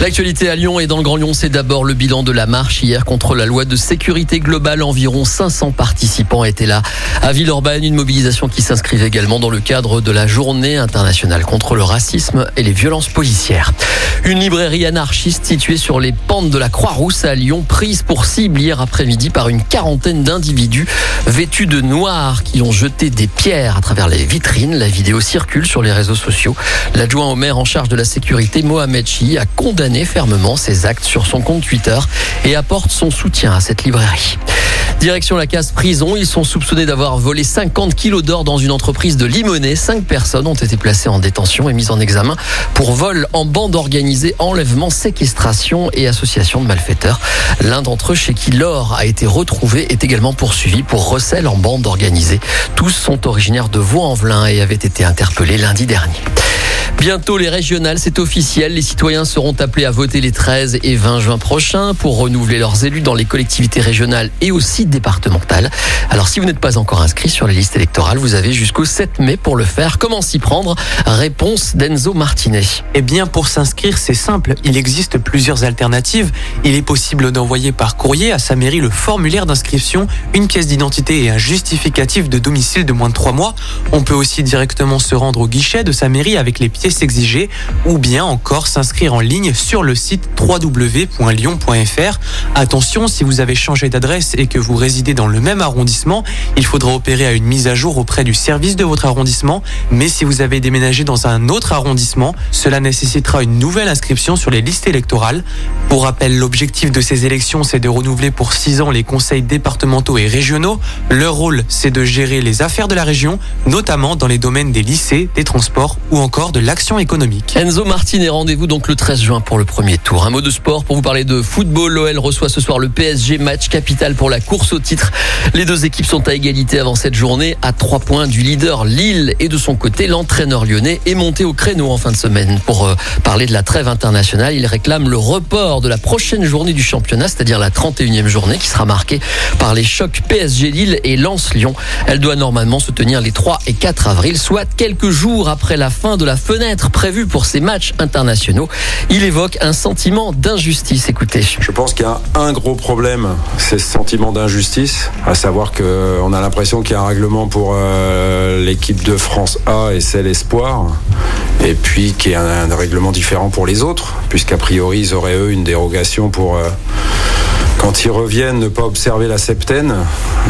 L'actualité à Lyon et dans le Grand Lyon, c'est d'abord le bilan de la marche hier contre la loi de sécurité globale. Environ 500 participants étaient là. À Villeurbanne, une mobilisation qui s'inscrivait également dans le cadre de la journée internationale contre le racisme et les violences policières. Une librairie anarchiste située sur les pentes de la Croix-Rousse à Lyon, prise pour cible hier après-midi par une quarantaine d'individus vêtus de noir qui ont jeté des pierres à travers les vitrines. La vidéo circule sur les réseaux sociaux. L'adjoint au maire en charge de la sécurité, Mohamed Chi, a condamné fermement ses actes sur son compte Twitter et apporte son soutien à cette librairie. Direction la case prison, ils sont soupçonnés d'avoir volé 50 kilos d'or dans une entreprise de Limonest. Cinq personnes ont été placées en détention et mises en examen pour vol en bande organisée, enlèvement, séquestration et association de malfaiteurs. L'un d'entre eux, chez qui l'or a été retrouvé, est également poursuivi pour recel en bande organisée. Tous sont originaires de Vaux-en-Velin et avaient été interpellés lundi dernier. Bientôt les régionales, c'est officiel. Les citoyens seront appelés à voter les 13 et 20 juin prochains pour renouveler leurs élus dans les collectivités régionales et aussi départementales. Alors si vous n'êtes pas encore inscrit sur les listes électorales, vous avez jusqu'au 7 mai pour le faire. Comment s'y prendre? Réponse d'Enzo Martinet. Eh bien pour s'inscrire, c'est simple. Il existe plusieurs alternatives. Il est possible d'envoyer par courrier à sa mairie le formulaire d'inscription, une pièce d'identité et un justificatif de domicile de moins de 3 mois. On peut aussi directement se rendre au guichet de sa mairie avec les pièces s'exiger ou bien encore s'inscrire en ligne sur le site www.lyon.fr. Attention, si vous avez changé d'adresse et que vous résidez dans le même arrondissement, il faudra opérer à une mise à jour auprès du service de votre arrondissement. Mais si vous avez déménagé dans un autre arrondissement, cela nécessitera une nouvelle inscription sur les listes électorales. Pour rappel, l'objectif de ces élections, c'est de renouveler pour six ans les conseils départementaux et régionaux. Leur rôle, c'est de gérer les affaires de la région, notamment dans les domaines des lycées, des transports ou encore de l'action économique. Enzo Martin est rendez-vous donc le 13 juin pour le premier tour. Un mot de sport pour vous parler de football. L'OL reçoit ce soir le PSG, match capital pour la course au titre. Les deux équipes sont à égalité avant cette journée, à trois points du leader Lille. Et de son côté, l'entraîneur lyonnais est monté au créneau en fin de semaine pour euh, parler de la trêve internationale. Il réclame le report de la prochaine journée du championnat, c'est-à-dire la 31e journée qui sera marquée par les chocs PSG Lille et Lens Lyon. Elle doit normalement se tenir les 3 et 4 avril, soit quelques jours après la fin de la fenêtre prévu pour ces matchs internationaux. Il évoque un sentiment d'injustice. Écoutez. Je pense qu'il y a un gros problème, c'est ce sentiment d'injustice, à savoir qu'on a l'impression qu'il y a un règlement pour euh, l'équipe de France A et celle Espoir, et puis qu'il y a un, règlement différent pour les autres, puisqu'a priori ils auraient eux une dérogation pour... Euh, quand ils reviennent, ne pas observer la septaine,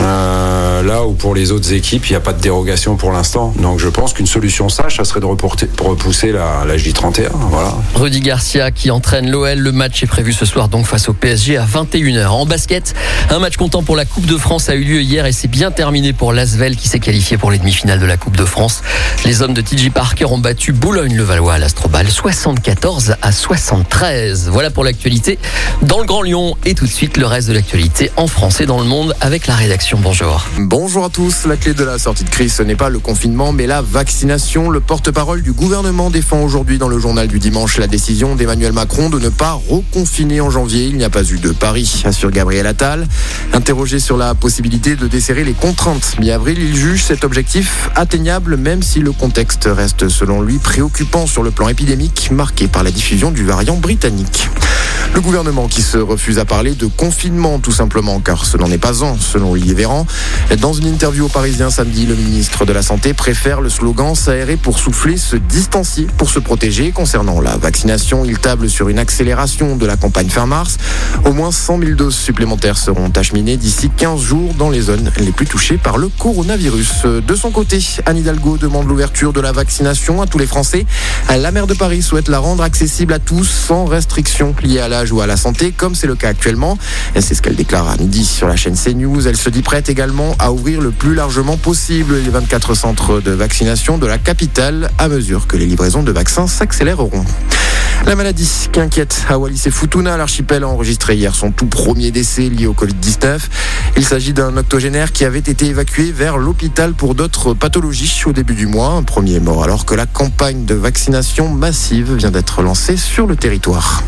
euh, là où pour les autres équipes, il n'y a pas de dérogation pour l'instant. Donc je pense qu'une solution sage, ça serait de repousser la, la J31. Voilà. Rudy Garcia qui entraîne l'OL. Le match est prévu ce soir donc face au PSG à 21h. En basket, un match comptant pour la Coupe de France a eu lieu hier et c'est bien terminé pour l'Asvel qui s'est qualifié pour les demi-finales de la Coupe de France. Les hommes de TJ Parker ont battu Boulogne-le-Valois à l'Astrobal 74 à 73. Voilà pour l'actualité dans le Grand Lyon et tout de suite le reste de l'actualité en français dans le monde avec la rédaction. Bonjour. Bonjour à tous. La clé de la sortie de crise, ce n'est pas le confinement, mais la vaccination. Le porte-parole du gouvernement défend aujourd'hui dans le journal du dimanche la décision d'Emmanuel Macron de ne pas reconfiner en janvier. Il n'y a pas eu de Paris, assure Gabriel Attal. Interrogé sur la possibilité de desserrer les contraintes mi-avril, il juge cet objectif atteignable, même si le contexte reste, selon lui, préoccupant sur le plan épidémique, marqué par la diffusion du variant britannique. Le gouvernement qui se refuse à parler de confinement tout simplement, car ce n'en est pas un, selon Olivier Véran. Dans une interview au Parisien samedi, le ministre de la Santé préfère le slogan s'aérer pour souffler, se distancier pour se protéger. Concernant la vaccination, il table sur une accélération de la campagne fin mars. Au moins 100 000 doses supplémentaires seront acheminées d'ici 15 jours dans les zones les plus touchées par le coronavirus. De son côté, Anne Hidalgo demande l'ouverture de la vaccination à tous les Français. La maire de Paris souhaite la rendre accessible à tous sans restriction liées à l'âge ou à la santé, comme c'est le cas actuellement. C'est ce qu'elle déclare à midi sur la chaîne CNews. Elle se dit prête également à ouvrir le plus largement possible les 24 centres de vaccination de la capitale à mesure que les livraisons de vaccins s'accéléreront. La maladie qui inquiète à Wallis et Futuna, l'archipel a enregistré hier son tout premier décès lié au Covid-19. Il s'agit d'un octogénaire qui avait été évacué vers l'hôpital pour d'autres pathologies au début du mois. Un premier mort alors que la campagne de vaccination massive vient d'être lancée sur le territoire.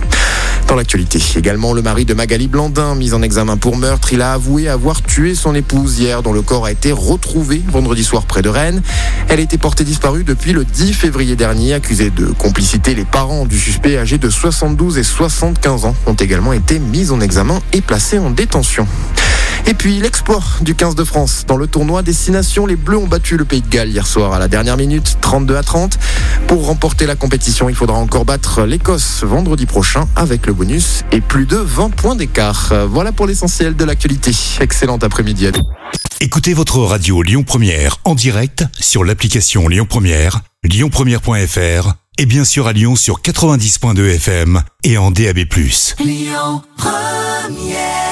Dans l'actualité, également le mari de Magali Blandin, mis en examen pour meurtre, il a avoué avoir tué son épouse hier, dont le corps a été retrouvé vendredi soir près de Rennes. Elle été portée disparue depuis le 10 février dernier, accusée de complicité. Les parents du suspect âgés de 72 et 75 ans ont également été mis en examen et placés en détention. Et puis l'exploit du 15 de France. Dans le tournoi Destination, les Bleus ont battu le Pays de Galles hier soir à la dernière minute, 32 à 30. Pour remporter la compétition, il faudra encore battre l'Écosse vendredi prochain avec le bonus et plus de 20 points d'écart. Voilà pour l'essentiel de l'actualité. Excellent après-midi à tous. Écoutez votre radio Lyon Première en direct sur l'application Lyon Première, lyonpremière.fr et bien sûr à Lyon sur 90.2 FM et en DAB+. Lyon Première